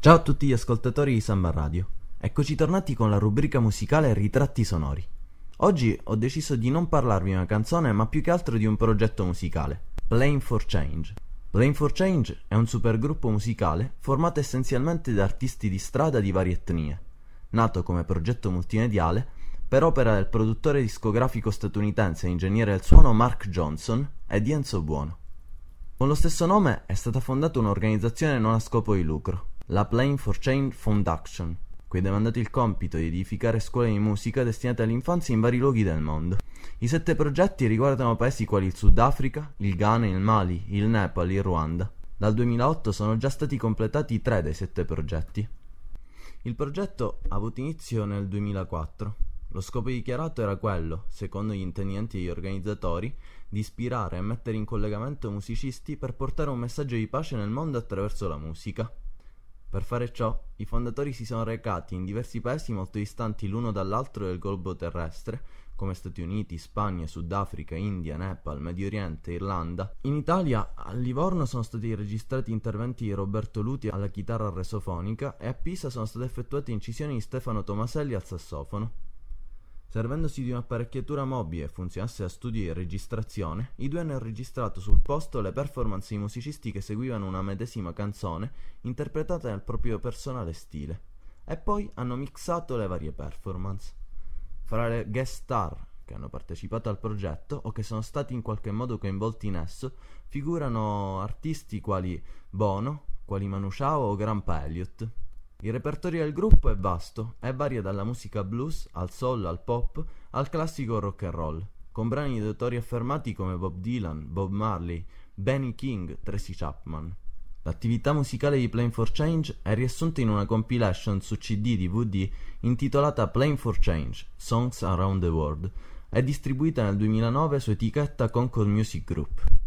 Ciao a tutti gli ascoltatori di Samba Radio. Eccoci tornati con la rubrica musicale Ritratti sonori. Oggi ho deciso di non parlarvi di una canzone, ma più che altro di un progetto musicale, Playing for Change. Playing for Change è un supergruppo musicale formato essenzialmente da artisti di strada di varie etnie. Nato come progetto multimediale, per opera del produttore discografico statunitense e ingegnere del suono Mark Johnson e di Enzo Buono. Con lo stesso nome è stata fondata un'organizzazione non a scopo di lucro, la Playing for Change Foundation, cui è demandato il compito di edificare scuole di musica destinate all'infanzia in vari luoghi del mondo. I sette progetti riguardano paesi quali il Sudafrica, il Ghana, il Mali, il Nepal, il Ruanda. Dal 2008 sono già stati completati tre dei sette progetti. Il progetto ha avuto inizio nel 2004 lo scopo dichiarato era quello, secondo gli intendimenti degli organizzatori, di ispirare e mettere in collegamento musicisti per portare un messaggio di pace nel mondo attraverso la musica. Per fare ciò, i fondatori si sono recati in diversi paesi molto distanti l'uno dall'altro del globo terrestre, come Stati Uniti, Spagna, Sudafrica, India, Nepal, Medio Oriente, Irlanda. In Italia, a Livorno sono stati registrati interventi di Roberto Luti alla chitarra resofonica e a Pisa sono state effettuate incisioni di Stefano Tomaselli al sassofono. Servendosi di un'apparecchiatura mobile e funzionasse da studio di registrazione, i due hanno registrato sul posto le performance di musicisti che seguivano una medesima canzone interpretata nel proprio personale stile, e poi hanno mixato le varie performance. Fra le guest star che hanno partecipato al progetto o che sono stati in qualche modo coinvolti in esso figurano artisti quali Bono, quali Manu Chao o Grandpa Elliott. Il repertorio del gruppo è vasto e varia dalla musica blues al soul al pop al classico rock and roll, con brani di autori affermati come Bob Dylan, Bob Marley, Benny King, Tracy Chapman. L'attività musicale di Playing for Change è riassunta in una compilation su CD DVD intitolata Playing for Change Songs Around the World e distribuita nel 2009 su etichetta Concord Music Group.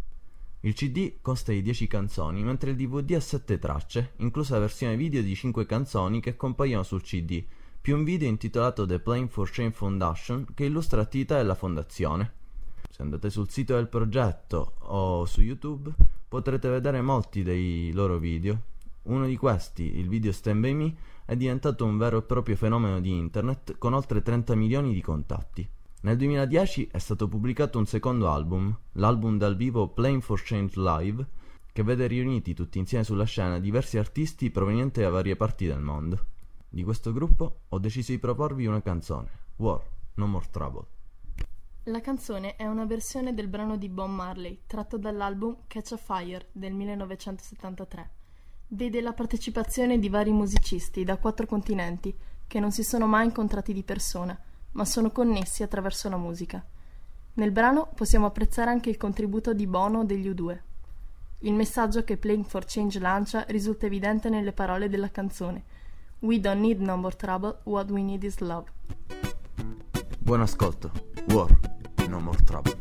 Il CD consta di 10 canzoni, mentre il DVD ha 7 tracce, inclusa la versione video di 5 canzoni che compaiono sul CD, più un video intitolato The Playing for Shame Foundation che illustra l'attività della fondazione. Se andate sul sito del progetto o su YouTube potrete vedere molti dei loro video. Uno di questi, il video Stand By Me, è diventato un vero e proprio fenomeno di internet con oltre 30 milioni di contatti. Nel 2010 è stato pubblicato un secondo album, l'album dal vivo Playing for Change Live, che vede riuniti tutti insieme sulla scena diversi artisti provenienti da varie parti del mondo. Di questo gruppo ho deciso di proporvi una canzone, War, No More Trouble. La canzone è una versione del brano di Bob Marley tratto dall'album Catch a Fire del 1973. Vede la partecipazione di vari musicisti da quattro continenti che non si sono mai incontrati di persona ma sono connessi attraverso la musica. Nel brano possiamo apprezzare anche il contributo di Bono degli U2. Il messaggio che Playing for Change lancia risulta evidente nelle parole della canzone We don't need no more trouble, what we need is love. Buon ascolto. War, no more trouble.